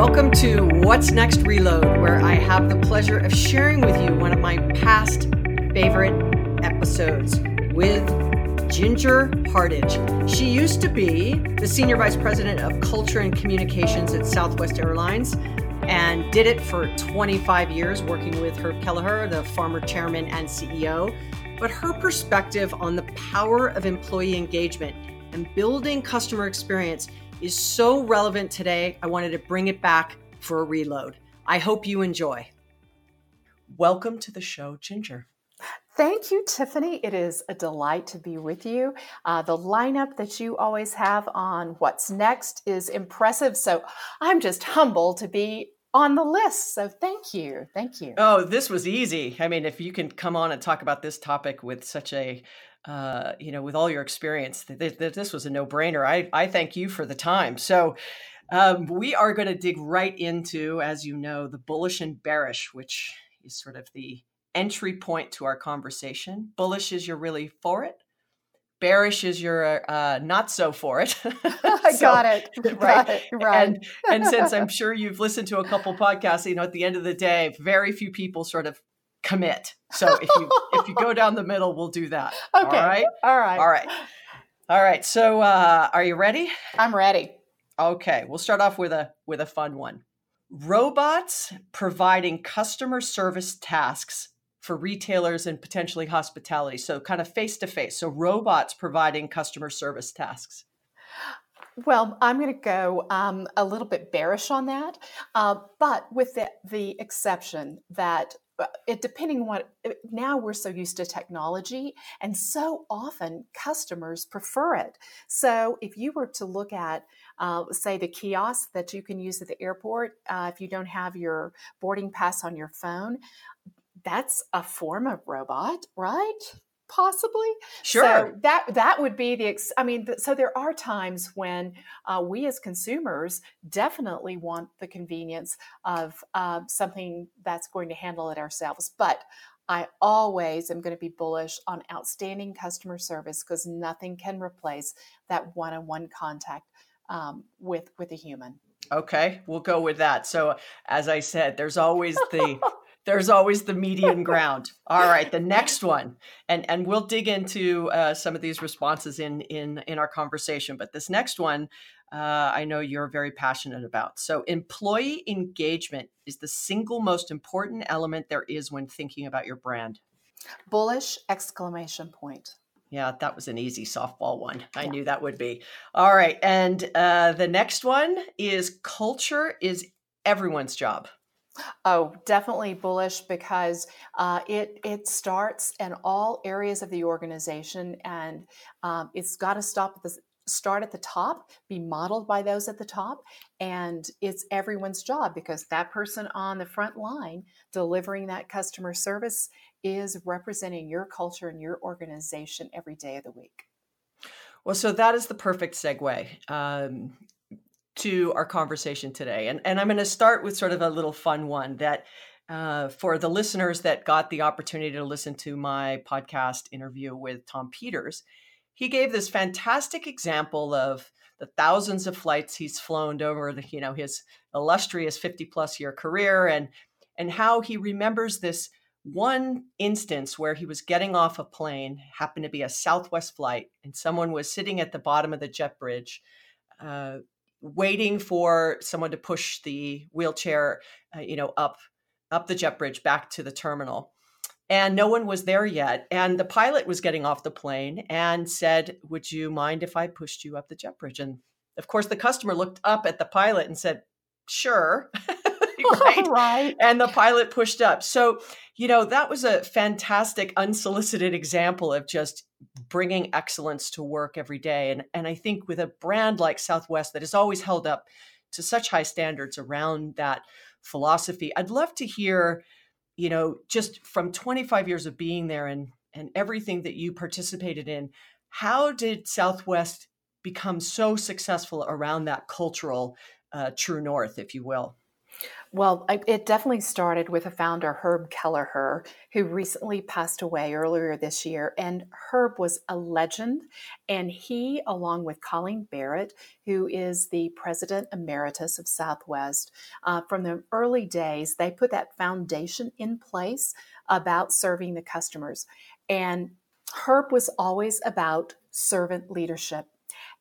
Welcome to What's Next Reload, where I have the pleasure of sharing with you one of my past favorite episodes with Ginger Hardage. She used to be the Senior Vice President of Culture and Communications at Southwest Airlines and did it for 25 years working with Herb Kelleher, the former chairman and CEO. But her perspective on the power of employee engagement and building customer experience is so relevant today, I wanted to bring it back for a reload. I hope you enjoy. Welcome to the show, Ginger. Thank you, Tiffany. It is a delight to be with you. Uh, the lineup that you always have on What's Next is impressive. So I'm just humbled to be on the list. So thank you. Thank you. Oh, this was easy. I mean, if you can come on and talk about this topic with such a uh, you know, with all your experience, th- th- this was a no brainer. I, I thank you for the time. So, um, we are going to dig right into, as you know, the bullish and bearish, which is sort of the entry point to our conversation. Bullish is you're really for it. Bearish is you're uh, not so for it. I so, got it. Right. Got it. Right. And, and since I'm sure you've listened to a couple podcasts, you know, at the end of the day, very few people sort of commit. So if you if you go down the middle, we'll do that. Okay. All right. All right. All right. All right. So uh, are you ready? I'm ready. Okay. We'll start off with a with a fun one. Robots providing customer service tasks for retailers and potentially hospitality. So kind of face to face. So robots providing customer service tasks. Well, I'm going to go um, a little bit bearish on that, uh, but with the, the exception that it depending on what now we're so used to technology and so often customers prefer it. So if you were to look at uh, say the kiosk that you can use at the airport uh, if you don't have your boarding pass on your phone that's a form of robot right possibly. Sure. so that that would be the ex- i mean so there are times when uh, we as consumers definitely want the convenience of uh, something that's going to handle it ourselves but i always am going to be bullish on outstanding customer service because nothing can replace that one-on-one contact um, with with a human. Okay we'll go with that. So as i said there's always the there's always the median ground. All right, the next one, and and we'll dig into uh, some of these responses in in in our conversation. But this next one, uh, I know you're very passionate about. So, employee engagement is the single most important element there is when thinking about your brand. Bullish exclamation point. Yeah, that was an easy softball one. I yeah. knew that would be. All right. And uh, the next one is culture is everyone's job. Oh, definitely bullish because uh, it it starts in all areas of the organization, and um, it's got to stop at the start at the top, be modeled by those at the top, and it's everyone's job because that person on the front line delivering that customer service is representing your culture and your organization every day of the week. Well, so that is the perfect segue. Um, to our conversation today. And, and I'm going to start with sort of a little fun one that uh, for the listeners that got the opportunity to listen to my podcast interview with Tom Peters, he gave this fantastic example of the thousands of flights he's flown over the, you know, his illustrious 50 plus year career and, and how he remembers this one instance where he was getting off a plane, happened to be a Southwest flight, and someone was sitting at the bottom of the jet bridge, uh, waiting for someone to push the wheelchair, uh, you know, up up the jet bridge back to the terminal. And no one was there yet. And the pilot was getting off the plane and said, Would you mind if I pushed you up the jet bridge? And of course, the customer looked up at the pilot and said, Sure. right? right. And the pilot pushed up. So, you know, that was a fantastic, unsolicited example of just bringing excellence to work every day. And, and I think with a brand like Southwest that is always held up to such high standards around that philosophy, I'd love to hear, you know, just from 25 years of being there and, and everything that you participated in, how did Southwest become so successful around that cultural uh, true north, if you will? Well, it definitely started with a founder, Herb Kelleher, who recently passed away earlier this year. And Herb was a legend. And he, along with Colleen Barrett, who is the president emeritus of Southwest, uh, from the early days, they put that foundation in place about serving the customers. And Herb was always about servant leadership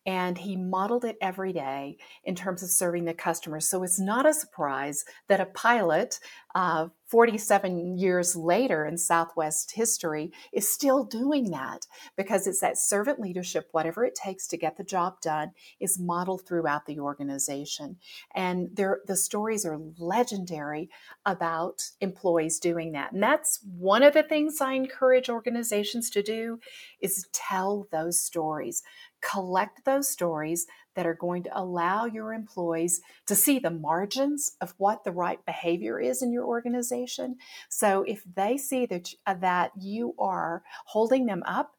and he modeled it every day in terms of serving the customers. So it's not a surprise that a pilot, uh, 47 years later in Southwest history, is still doing that because it's that servant leadership, whatever it takes to get the job done, is modeled throughout the organization. And the stories are legendary about employees doing that. And that's one of the things I encourage organizations to do is tell those stories collect those stories that are going to allow your employees to see the margins of what the right behavior is in your organization. So if they see that uh, that you are holding them up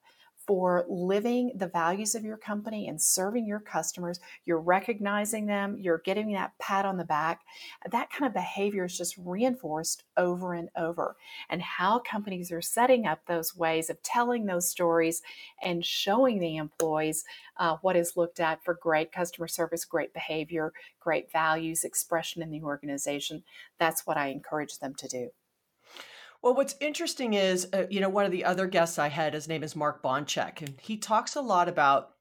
for living the values of your company and serving your customers. You're recognizing them, you're getting that pat on the back. That kind of behavior is just reinforced over and over. And how companies are setting up those ways of telling those stories and showing the employees uh, what is looked at for great customer service, great behavior, great values expression in the organization. That's what I encourage them to do. Well, what's interesting is, uh, you know, one of the other guests I had, his name is Mark Bonchek, and he talks a lot about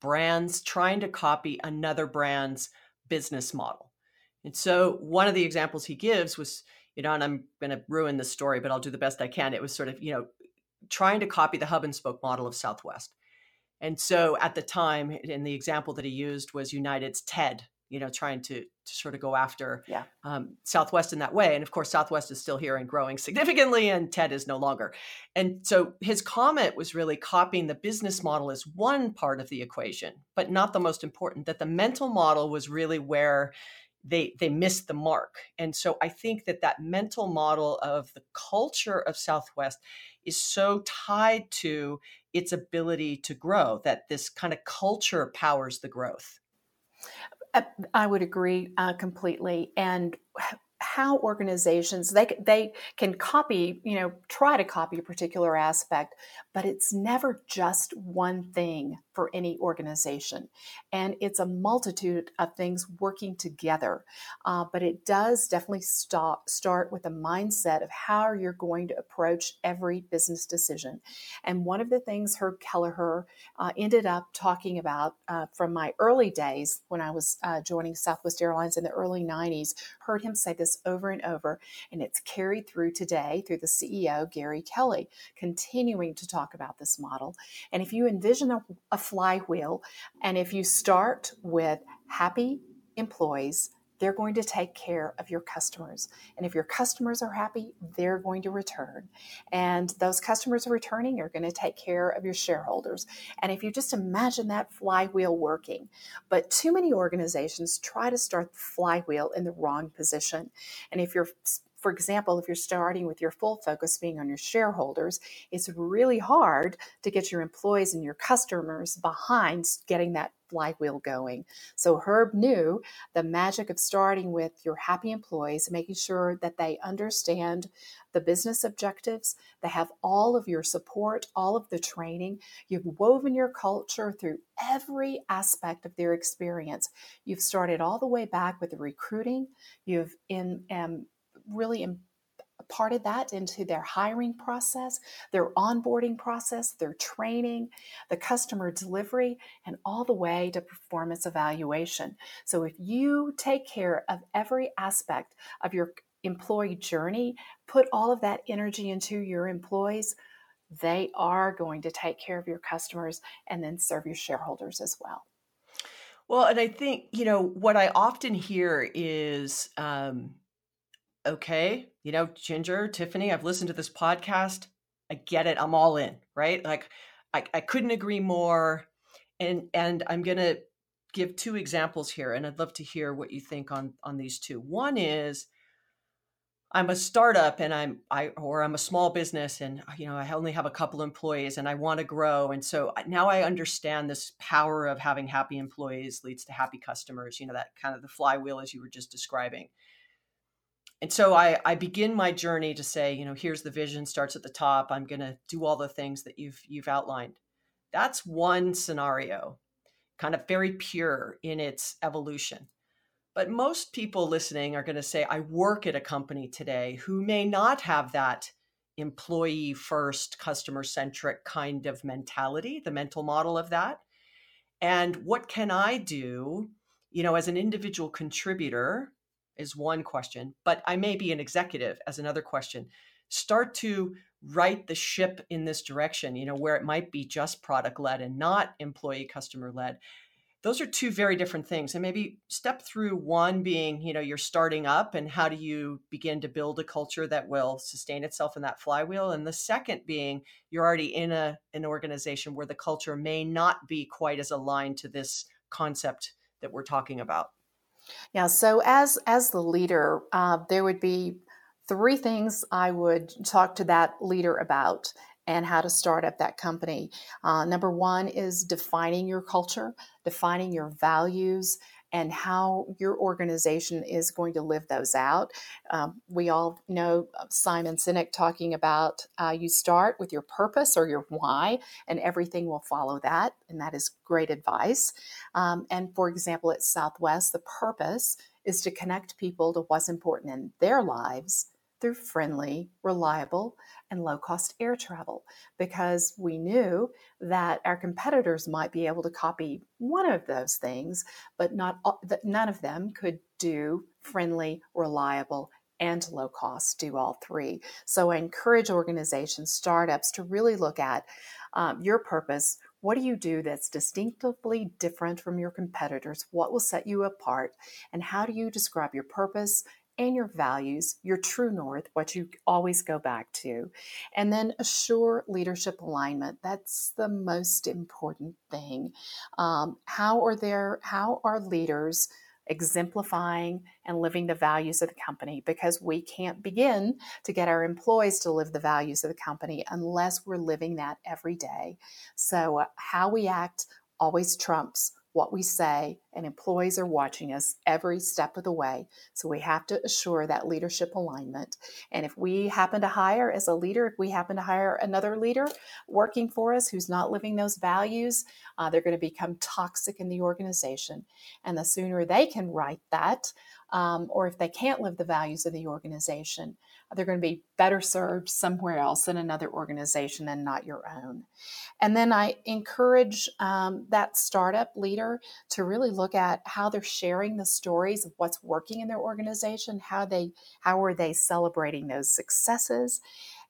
brands trying to copy another brand's business model. And so one of the examples he gives was, you know, and I'm going to ruin the story, but I'll do the best I can. It was sort of, you know, trying to copy the hub and spoke model of Southwest. And so at the time, in the example that he used was United's TED, you know, trying to, to sort of go after yeah. um, Southwest in that way. And of course, Southwest is still here and growing significantly, and TED is no longer. And so his comment was really copying the business model as one part of the equation, but not the most important, that the mental model was really where they they missed the mark and so i think that that mental model of the culture of southwest is so tied to its ability to grow that this kind of culture powers the growth I would agree uh, completely. And how organizations they they can copy you know try to copy a particular aspect but it's never just one thing for any organization. And it's a multitude of things working together. Uh, but it does definitely stop, start with a mindset of how you're going to approach every business decision. And one of the things herb kelleher uh, ended up talking about uh, from my early days when i was uh, joining southwest airlines in the early 90s heard him say this over and over, and it's carried through today through the CEO, Gary Kelly, continuing to talk about this model. And if you envision a, a flywheel, and if you start with happy employees, they're going to take care of your customers. And if your customers are happy, they're going to return. And those customers returning are going to take care of your shareholders. And if you just imagine that flywheel working, but too many organizations try to start the flywheel in the wrong position. And if you're for example, if you're starting with your full focus being on your shareholders, it's really hard to get your employees and your customers behind getting that flywheel going. So Herb knew the magic of starting with your happy employees, making sure that they understand the business objectives, they have all of your support, all of the training. You've woven your culture through every aspect of their experience. You've started all the way back with the recruiting. You've in um, really parted that into their hiring process, their onboarding process, their training, the customer delivery, and all the way to performance evaluation. So if you take care of every aspect of your employee journey, put all of that energy into your employees, they are going to take care of your customers and then serve your shareholders as well. Well, and I think, you know, what I often hear is, um, okay, you know, Ginger, Tiffany, I've listened to this podcast. I get it. I'm all in, right? Like I, I couldn't agree more. And and I'm gonna give two examples here, and I'd love to hear what you think on on these two. One is I'm a startup and I'm I or I'm a small business and uh, you know I only have a couple employees and I want to grow and so now I understand this power of having happy employees leads to happy customers you know that kind of the flywheel as you were just describing and so I, I begin my journey to say you know here's the vision starts at the top. I'm going to do all the things that you've you've outlined. That's one scenario kind of very pure in its evolution. But most people listening are going to say, I work at a company today who may not have that employee first, customer centric kind of mentality, the mental model of that. And what can I do, you know, as an individual contributor is one question, but I may be an executive as another question. Start to right the ship in this direction, you know, where it might be just product led and not employee customer led those are two very different things and maybe step through one being you know you're starting up and how do you begin to build a culture that will sustain itself in that flywheel and the second being you're already in a an organization where the culture may not be quite as aligned to this concept that we're talking about yeah so as as the leader uh, there would be three things i would talk to that leader about and how to start up that company. Uh, number one is defining your culture, defining your values, and how your organization is going to live those out. Um, we all know Simon Sinek talking about uh, you start with your purpose or your why, and everything will follow that. And that is great advice. Um, and for example, at Southwest, the purpose is to connect people to what's important in their lives through friendly, reliable, and low cost air travel because we knew that our competitors might be able to copy one of those things, but not none of them could do friendly, reliable, and low cost, do all three. So I encourage organizations, startups to really look at um, your purpose. What do you do that's distinctively different from your competitors? What will set you apart? And how do you describe your purpose, and your values, your true north, what you always go back to. And then assure leadership alignment. That's the most important thing. Um, how are there, how are leaders exemplifying and living the values of the company because we can't begin to get our employees to live the values of the company unless we're living that every day. So, uh, how we act always trumps what we say, and employees are watching us every step of the way. So we have to assure that leadership alignment. And if we happen to hire as a leader, if we happen to hire another leader working for us who's not living those values, uh, they're going to become toxic in the organization. And the sooner they can write that, um, or if they can't live the values of the organization, they're going to be better served somewhere else in another organization and not your own. And then I encourage um, that startup leader to really look at how they're sharing the stories of what's working in their organization, how they how are they celebrating those successes.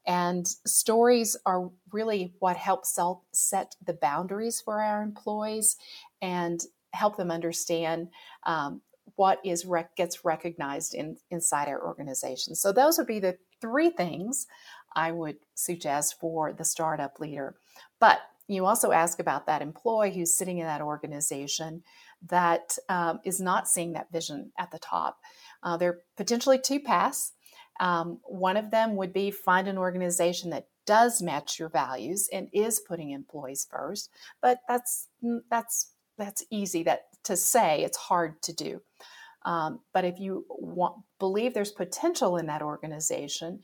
And stories are really what helps set the boundaries for our employees and help them understand um, what is rec- gets recognized in inside our organization. So those would be the three things I would suggest for the startup leader. But you also ask about that employee who's sitting in that organization that um, is not seeing that vision at the top. Uh, there are potentially two paths. Um, one of them would be find an organization that does match your values and is putting employees first, but that's mm, that's that's easy that to say. It's hard to do. Um, but if you want, believe there's potential in that organization,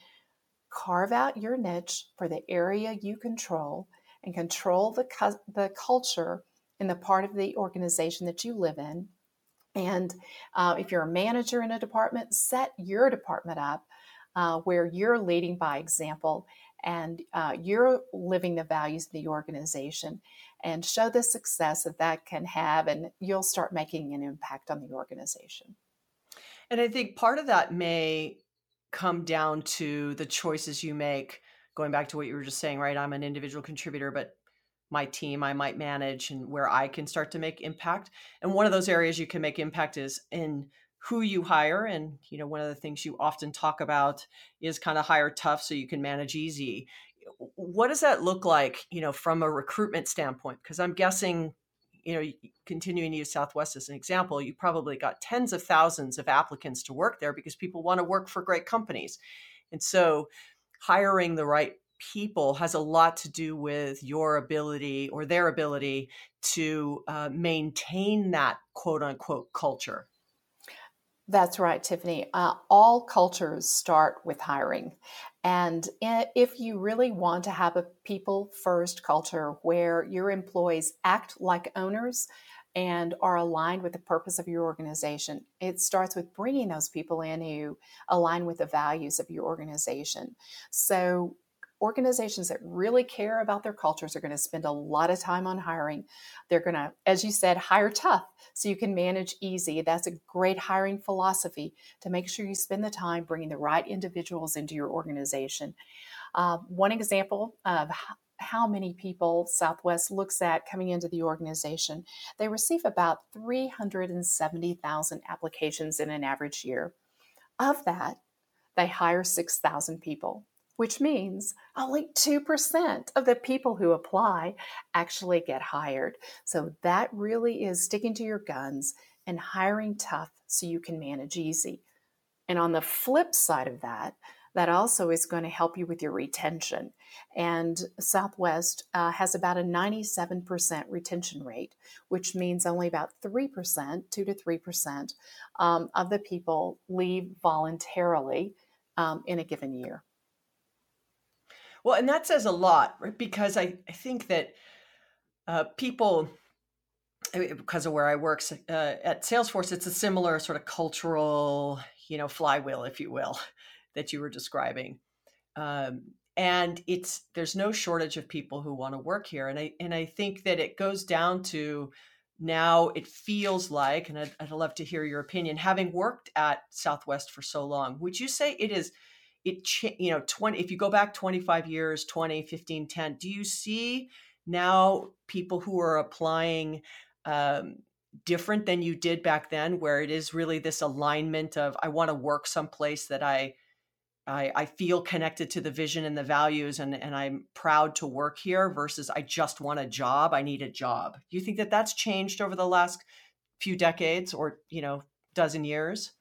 carve out your niche for the area you control and control the, cu- the culture in the part of the organization that you live in. And uh, if you're a manager in a department, set your department up uh, where you're leading by example and uh, you're living the values of the organization and show the success that that can have, and you'll start making an impact on the organization. And I think part of that may come down to the choices you make. Going back to what you were just saying, right? I'm an individual contributor, but my team I might manage and where I can start to make impact. And one of those areas you can make impact is in who you hire and you know one of the things you often talk about is kind of hire tough so you can manage easy what does that look like you know from a recruitment standpoint because i'm guessing you know, continuing to use Southwest as an example, you probably got tens of thousands of applicants to work there because people want to work for great companies. And so hiring the right people has a lot to do with your ability or their ability to uh, maintain that quote unquote culture. That's right, Tiffany. Uh, all cultures start with hiring. And if you really want to have a people first culture where your employees act like owners and are aligned with the purpose of your organization, it starts with bringing those people in who align with the values of your organization. So, organizations that really care about their cultures are going to spend a lot of time on hiring. They're going to, as you said, hire tough so you can manage easy. That's a great hiring philosophy to make sure you spend the time bringing the right individuals into your organization. Uh, one example of how many people Southwest looks at coming into the organization, they receive about 370,000 applications in an average year. Of that, they hire 6,000 people which means only 2% of the people who apply actually get hired. So that really is sticking to your guns and hiring tough so you can manage easy. And on the flip side of that, that also is going to help you with your retention. And Southwest uh, has about a 97% retention rate, which means only about 3%, 2 to 3% um, of the people leave voluntarily um, in a given year. Well, and that says a lot, right? Because I, I think that uh, people, because of where I work uh, at Salesforce, it's a similar sort of cultural, you know, flywheel, if you will, that you were describing. Um, and it's there's no shortage of people who want to work here, and I and I think that it goes down to now it feels like, and I'd, I'd love to hear your opinion, having worked at Southwest for so long, would you say it is it you know 20 if you go back 25 years 20 15 10 do you see now people who are applying um, different than you did back then where it is really this alignment of i want to work someplace that I, I i feel connected to the vision and the values and and i'm proud to work here versus i just want a job i need a job. Do you think that that's changed over the last few decades or you know dozen years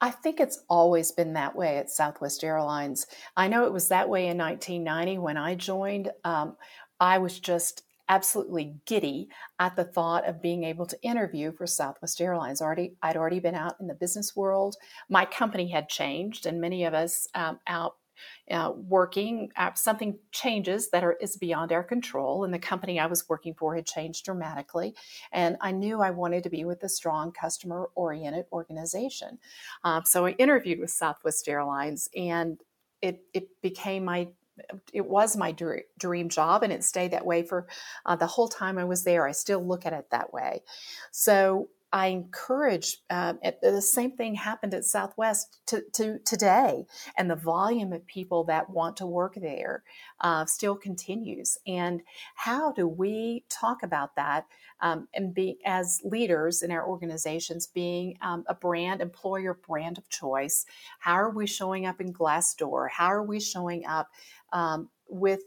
I think it's always been that way at Southwest Airlines. I know it was that way in 1990 when I joined. Um, I was just absolutely giddy at the thought of being able to interview for Southwest Airlines. Already, I'd already been out in the business world. My company had changed, and many of us um, out uh, working, uh, something changes that are, is beyond our control. And the company I was working for had changed dramatically. And I knew I wanted to be with a strong customer oriented organization. Um, so I interviewed with Southwest Airlines and it, it became my it was my dream job and it stayed that way for uh, the whole time I was there. I still look at it that way. So I encourage uh, the same thing happened at Southwest to, to, today, and the volume of people that want to work there uh, still continues. And how do we talk about that um, and be as leaders in our organizations, being um, a brand employer brand of choice? How are we showing up in Glassdoor? How are we showing up um, with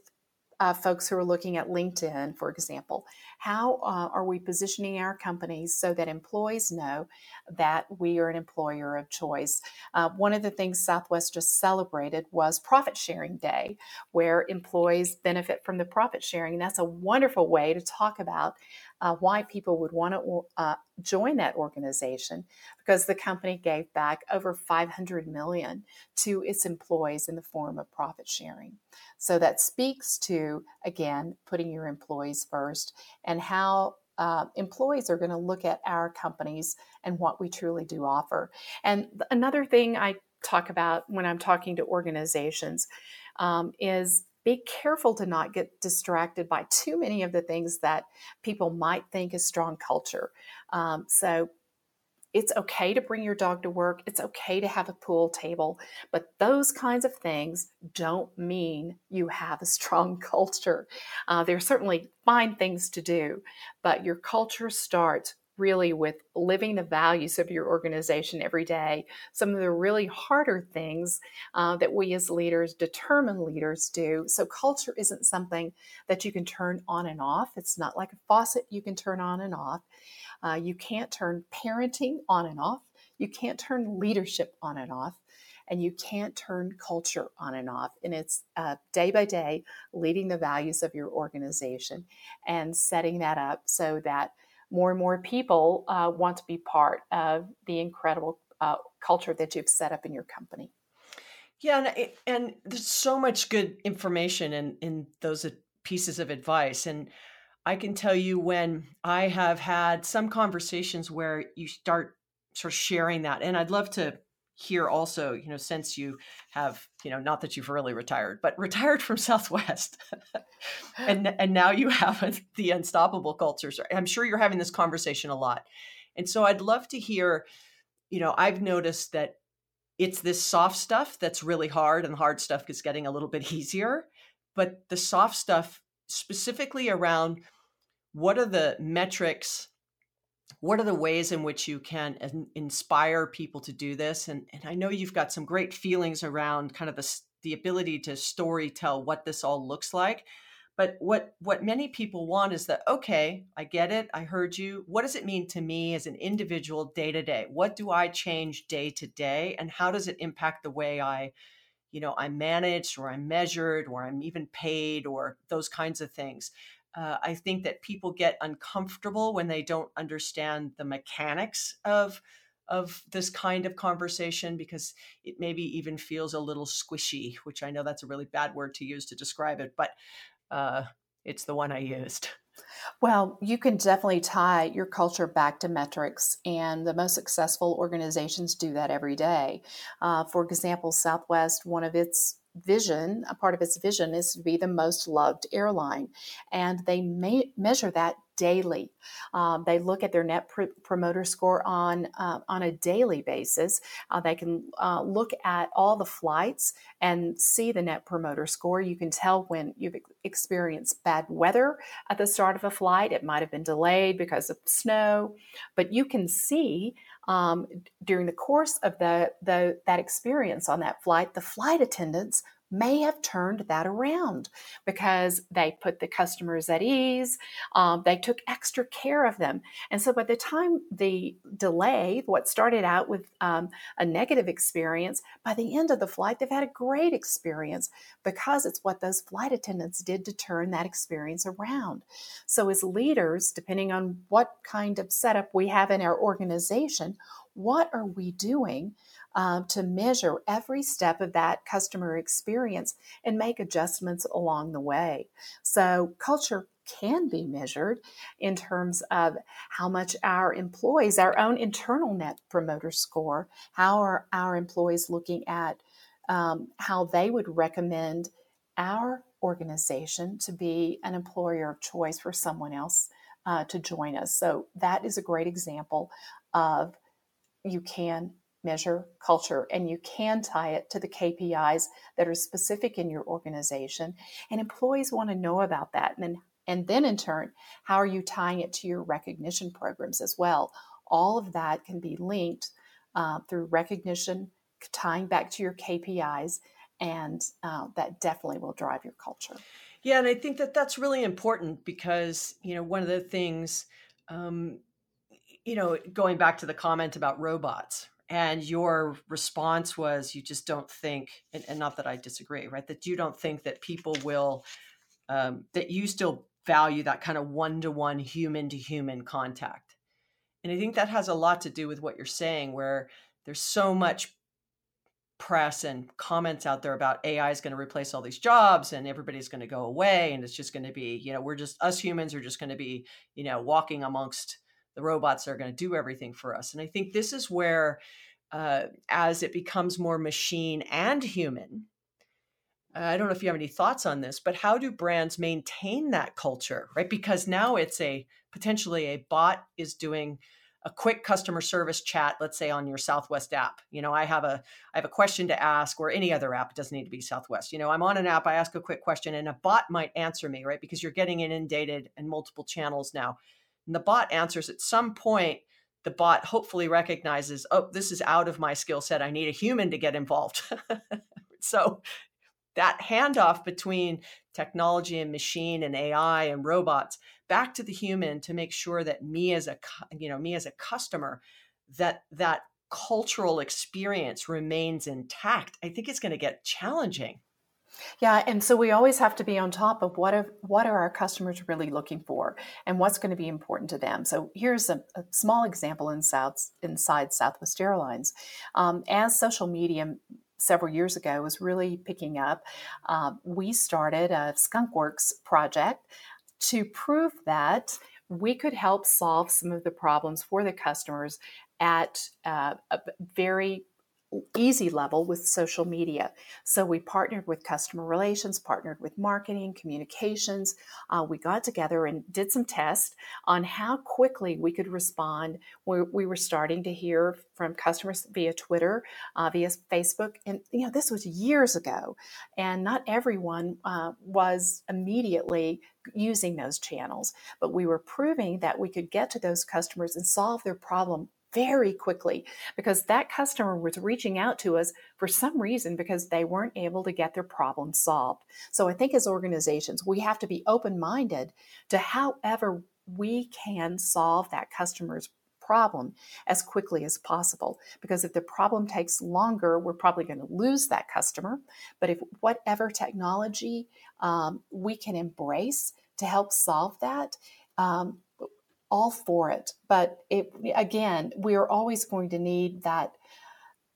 uh, folks who are looking at LinkedIn, for example. How uh, are we positioning our companies so that employees know that we are an employer of choice? Uh, one of the things Southwest just celebrated was Profit Sharing Day, where employees benefit from the profit sharing. And that's a wonderful way to talk about uh, why people would want to uh, join that organization because the company gave back over 500 million to its employees in the form of profit sharing. So that speaks to again putting your employees first and how uh, employees are going to look at our companies and what we truly do offer. And another thing I talk about when I'm talking to organizations um, is be careful to not get distracted by too many of the things that people might think is strong culture. Um, so it's okay to bring your dog to work. It's okay to have a pool table, but those kinds of things don't mean you have a strong culture. Uh, there are certainly fine things to do, but your culture starts really with living the values of your organization every day. Some of the really harder things uh, that we as leaders, determined leaders, do. So, culture isn't something that you can turn on and off. It's not like a faucet you can turn on and off. Uh, you can't turn parenting on and off. You can't turn leadership on and off and you can't turn culture on and off. And it's uh, day by day leading the values of your organization and setting that up so that more and more people uh, want to be part of the incredible uh, culture that you've set up in your company. Yeah, and, and there's so much good information in in those pieces of advice, and I can tell you when I have had some conversations where you start sort of sharing that, and I'd love to hear also, you know, since you have, you know, not that you've really retired, but retired from Southwest, and and now you have the unstoppable cultures. I'm sure you're having this conversation a lot, and so I'd love to hear. You know, I've noticed that it's this soft stuff that's really hard, and the hard stuff is getting a little bit easier. But the soft stuff, specifically around what are the metrics what are the ways in which you can inspire people to do this? And, and i know you've got some great feelings around kind of the, the ability to story tell what this all looks like. But what what many people want is that okay i get it i heard you. What does it mean to me as an individual day to day? What do i change day to day? And how does it impact the way i you know i'm managed or i'm measured or i'm even paid or those kinds of things uh, I think that people get uncomfortable when they don't understand the mechanics of of this kind of conversation because it maybe even feels a little squishy, which I know that's a really bad word to use to describe it, but uh, it's the one I used. Well, you can definitely tie your culture back to metrics, and the most successful organizations do that every day. Uh, for example, Southwest, one of its vision, a part of its vision is to be the most loved airline. And they may measure that daily. Um, they look at their net pr- promoter score on uh, on a daily basis. Uh, they can uh, look at all the flights and see the net promoter score. You can tell when you've experienced bad weather at the start of a flight. It might have been delayed because of snow, but you can see um, during the course of the, the that experience on that flight, the flight attendants may have turned that around because they put the customers at ease. Um, they took extra care of them. And so by the time the delay, what started out with um, a negative experience, by the end of the flight, they've had a great experience because it's what those flight attendants did to turn that experience around. So as leaders, depending on what kind of setup we have in our organization, what are we doing um, to measure every step of that customer experience and make adjustments along the way. So, culture can be measured in terms of how much our employees, our own internal net promoter score, how are our employees looking at um, how they would recommend our organization to be an employer of choice for someone else uh, to join us. So that is a great example of you can measure culture and you can tie it to the KPIs that are specific in your organization. And employees want to know about that. And then and then in turn how are you tying it to your recognition programs as well? All of that can be linked uh, through recognition tying back to your KPIs and uh, that definitely will drive your culture. Yeah and I think that that's really important because you know one of the things um, you know going back to the comment about robots and your response was you just don't think and, and, not that i disagree right that you don't think that people will um, that you still value that kind of one-to-one human-to-human contact. And i think that has a lot to do with what you're saying where there's so much press and comments out there about ai is going to replace all these jobs and everybody's going to go away and it's just going to be you know we're just us humans are just going to be you know walking amongst the robots are going to do everything for us. And I think this is where, uh, as it becomes more machine and human, I don't know if you have any thoughts on this, but how do brands maintain that culture, right? Because now it's a potentially a bot is doing a quick customer service chat let's say on your southwest app you know i have a i have a question to ask or any other app it doesn't need to be southwest you know i'm on an app i ask a quick question and a bot might answer me right because you're getting inundated in multiple channels now and the bot answers at some point the bot hopefully recognizes oh this is out of my skill set. I need a human to get involved. So that handoff between technology and machine and ai and robots back to the human to make sure that me as a you know me as a customer that that cultural experience remains intact i think it's going to get challenging yeah, and so we always have to be on top of what are, what are our customers really looking for and what's going to be important to them. So here's a, a small example in South, inside Southwest Airlines. Um, as social media several years ago was really picking up, uh, we started a Skunkworks project to prove that we could help solve some of the problems for the customers at uh, a very easy level with social media. So we partnered with customer relations, partnered with marketing, communications. Uh, we got together and did some tests on how quickly we could respond. We, we were starting to hear from customers via Twitter, uh, via Facebook, and you know this was years ago, and not everyone uh, was immediately using those channels. But we were proving that we could get to those customers and solve their problem very quickly because that customer was reaching out to us for some reason because they weren't able to get their problem solved. So I think as organizations, we have to be open minded to however we can solve that customer's problem as quickly as possible because if the problem takes longer we're probably going to lose that customer but if whatever technology um, we can embrace to help solve that um, all for it. But it, again, we are always going to need that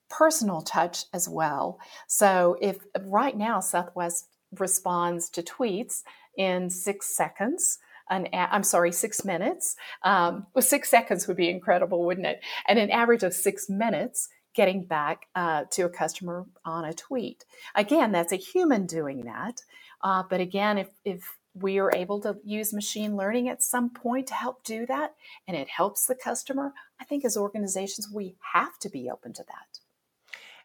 personal touch as well. So if right now Southwest responds to tweets in six seconds, an I'm sorry, six minutes. Um, well, six seconds would be incredible, wouldn't it? And an average of six minutes getting back uh, to a customer on a tweet. Again, that's a human doing that. Uh, but again, if, if we are able to use machine learning at some point to help do that and it helps the customer i think as organizations we have to be open to that.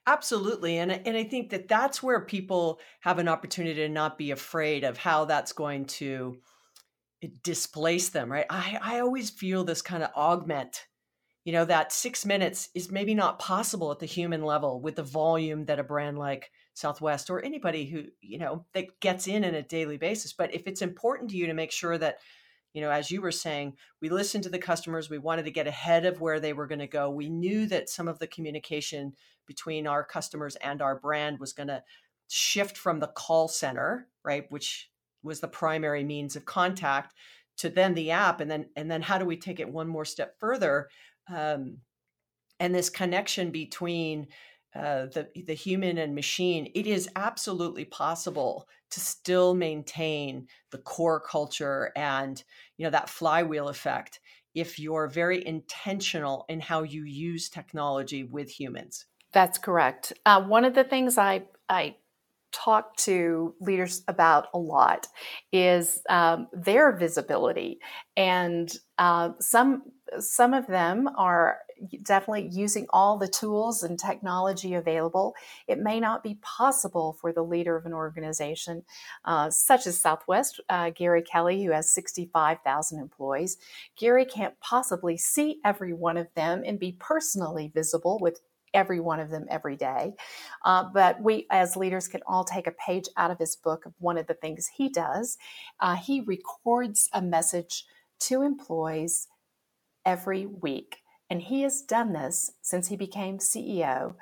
Absolutely and, and i think that that's where people have an opportunity to not be afraid of how that's going to eh, displace them right? I, I always feel this kind of augment you know that six minutes is maybe not possible at the human level with the volume that a brand like Southwest or anybody who, you know, that gets in on a daily basis. But if it's important to you to make sure that, you know, as you were saying, we listened to the customers, we wanted to get ahead of where they were going to go. We knew that some of the communication between our customers and our brand was going to shift from the call center, right, which was the primary means of contact to then the app and then and then how do we take it one more step further um, and this connection between uh, the the human and machine, it is absolutely possible to still maintain the core culture and you know that flywheel effect if you're very intentional in how you use technology with humans. That's correct. Uh, one of the things I I talk to leaders about a lot is um, their visibility, and uh, some some of them are definitely using all the tools and technology available. It may not be possible for the leader of an organization, uh, such as Southwest, uh, Gary Kelly, who has 65,000 employees. Gary can't possibly see every one of them and be personally visible with every one of them every day. Uh, but we, as leaders, can all take a page out of his book of one of the things he does. Uh, he records a message to employees every week. And he has done this since he became CEO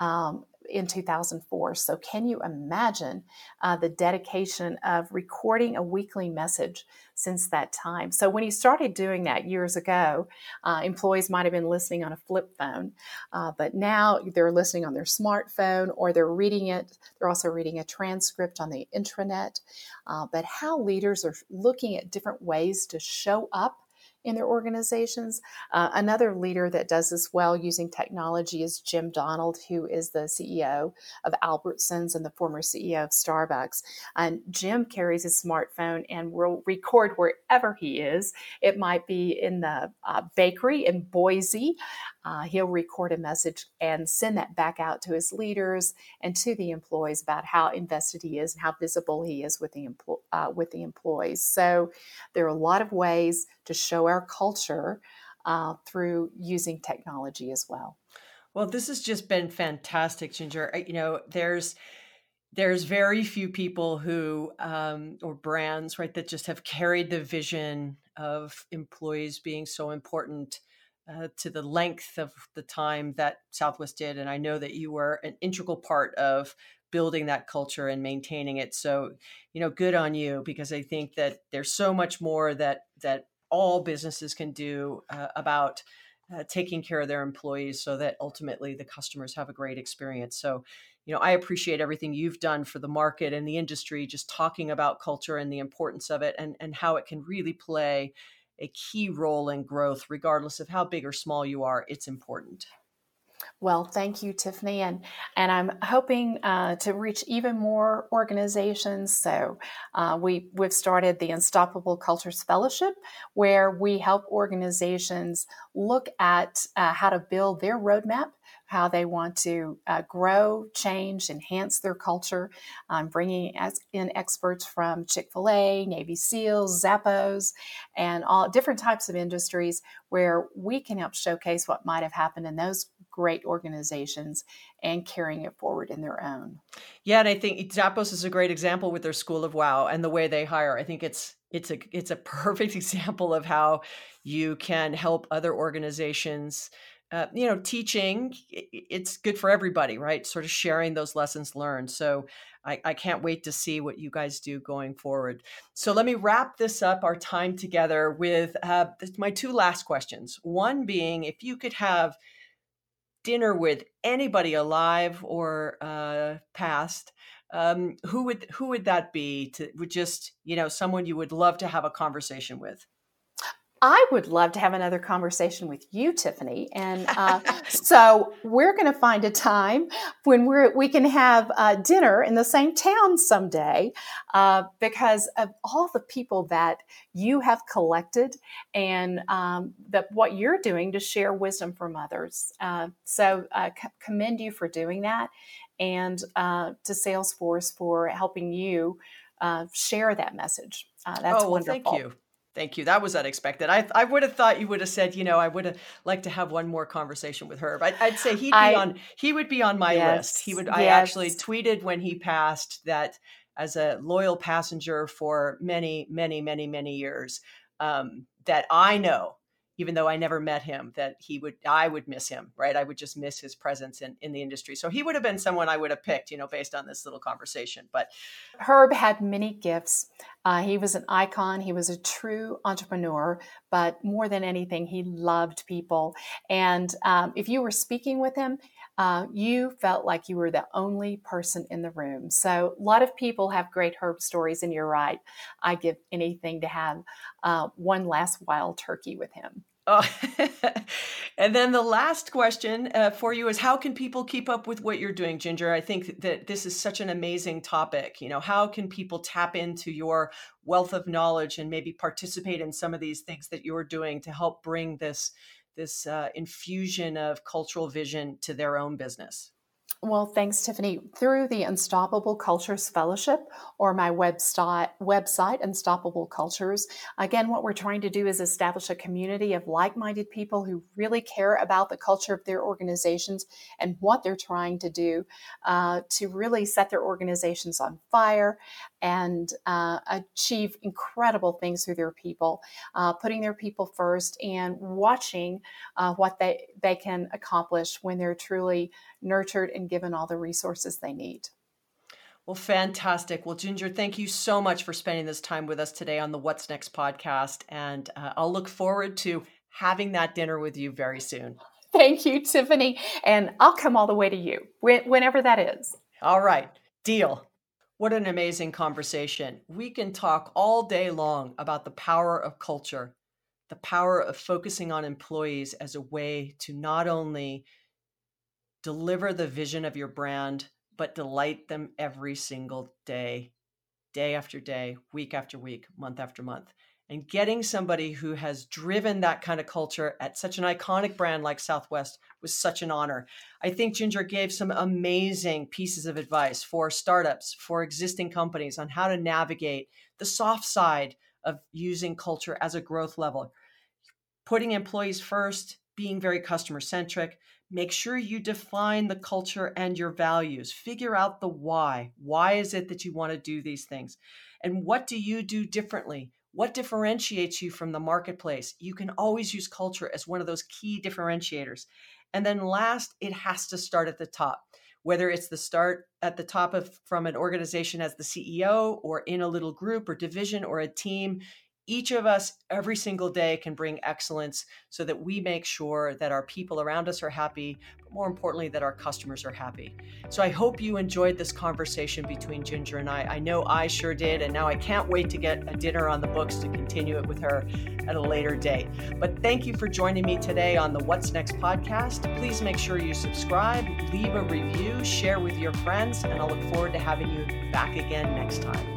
um, in 2004. So, can you imagine uh, the dedication of recording a weekly message since that time? So, when he started doing that years ago, uh, employees might have been listening on a flip phone, uh, but now they're listening on their smartphone or they're reading it. They're also reading a transcript on the intranet. Uh, but how leaders are looking at different ways to show up in their organizations. Uh, another leader that does this well using technology is Jim Donald, who is the CEO of Albertsons and the former CEO of Starbucks. And Jim carries his smartphone and will record wherever he is. It might be in the uh, bakery in Boise. Uh, he'll record a message and send that back out to his leaders and to the employees about how invested he is and how visible he is with the empl- uh, with the employees. So there are a lot of ways to show our culture uh, through using technology as well. Well, this has just been fantastic, Ginger. You know, there's there's very few people who um, or brands right that just have carried the vision of employees being so important uh, to the length of the time that southwest did and i know that you were an integral part of building that culture and maintaining it. So you know good on you because i think that there's so much more that that all businesses can do uh, about uh, taking care of their employees so that ultimately the customers have a great experience. So you know, I appreciate everything you've done for the market and the industry, just talking about culture and the importance of it and, and how it can really play a key role in growth, regardless of how big or small you are. It's important. Well, thank you, Tiffany, and and I'm hoping uh, to reach even more organizations. So uh, we we've started the Unstoppable Cultures Fellowship, where we help organizations look at uh, how to build their roadmap how they want to uh, grow, change, enhance their culture. Bringing in experts from Chick fil A, Navy SEALs, Zappos, and all different types of industries where we can help showcase what might have happened in those great organizations and carrying it forward in their own. Yeah, and I think Zappos is a great example with their School of Wow and the way they hire. I think it's it's a it's a perfect example of how you can help other organizations uh, you know, teaching, it's good for everybody, right? Sort of sharing those lessons learned. So I, I, can't wait to see what you guys do going forward. So let me wrap this up, our time together, with uh, my two last questions. One being if you could have dinner with anybody alive or uh, past, um, who would who would that be? To would just you know someone you would love to have a conversation with. I would love to have another conversation with you, Tiffany. And uh, so we're going to find a time when we're, we can have uh, dinner in the same town someday uh, because of all the people that you have collected and um, that what you're doing to share wisdom from others. Uh, so I uh, commend you for doing that and uh, to Salesforce for helping you share that message. that's oh, well, wonderful. Thank you. Thank you. That was unexpected. I I would have thought you would have said, you know, I would have liked to have one more conversation with Herb. I, would say he'd be I, on. He would be on my yes, list. He would. Yes. I actually tweeted when he passed that as a loyal passenger for many, many, many, many years. Um, that I know even though I never met him, that he would, I would miss him, right? I would just miss his presence in, in the industry. So he would have been someone I would have picked, you know, based on this little conversation. But Herb had many gifts. Uh, he was an icon. He was a true entrepreneur, but more than anything, he loved people. And um, if you were speaking with him, uh, you felt like you were the only person in the room. So, a lot of people have great herb stories, and you're right. I give anything to have uh, one last wild turkey with him. Oh. and then the last question uh, for you is how can people keep up with what you're doing, Ginger? I think that this is such an amazing topic. You know, how can people tap into your wealth of knowledge and maybe participate in some of these things that you're doing to help bring this this uh, infusion of cultural vision to their own business? Well, thanks, Tiffany. Through the Unstoppable Cultures Fellowship or my website, website, Unstoppable Cultures, again, what we're trying to do is establish a community of like minded people who really care about the culture of their organizations and what they're trying to do uh, to really set their organizations on fire and uh, achieve incredible things through their people, uh, putting their people first and watching uh, what they, they can accomplish when they're truly nurtured and given all the resources they need. Well, fantastic. Well, Ginger, thank you so much for spending this time with us today on the What's Next podcast. And uh, I'll look forward to having that dinner with you very soon. Thank you, Tiffany. And I'll come all the way to you whenever that is. All right. Deal. What an amazing conversation. We can talk all day long about the power of culture, the power of focusing on employees as a way to not only deliver the vision of your brand, but delight them every single day, day after day, week after week, month after month. And getting somebody who has driven that kind of culture at such an iconic brand like Southwest was such an honor. I think Ginger gave some amazing pieces of advice for startups, for existing companies on how to navigate the soft side of using culture as a growth level. Putting employees first, being very customer centric. Make sure you define the culture and your values. Figure out the why. Why is it that you want to do these things? And what do you do differently? What differentiates you from the marketplace? You can always use culture as one of those key differentiators. And then last, it has to start at the top. Whether it's the start at the top of from an organization as the CEO or in a little group or division or a team, each of us every single day can bring excellence so that we make sure that our people around us are happy, but more importantly, that our customers are happy. So I hope you enjoyed this conversation between Ginger and I. I know I sure did, and now I can't wait to get a dinner on the books to continue it with her at a later date. But thank you for joining me today on the What's Next podcast. Please make sure you subscribe, leave a review, share with your friends, and I look forward to having you back again next time.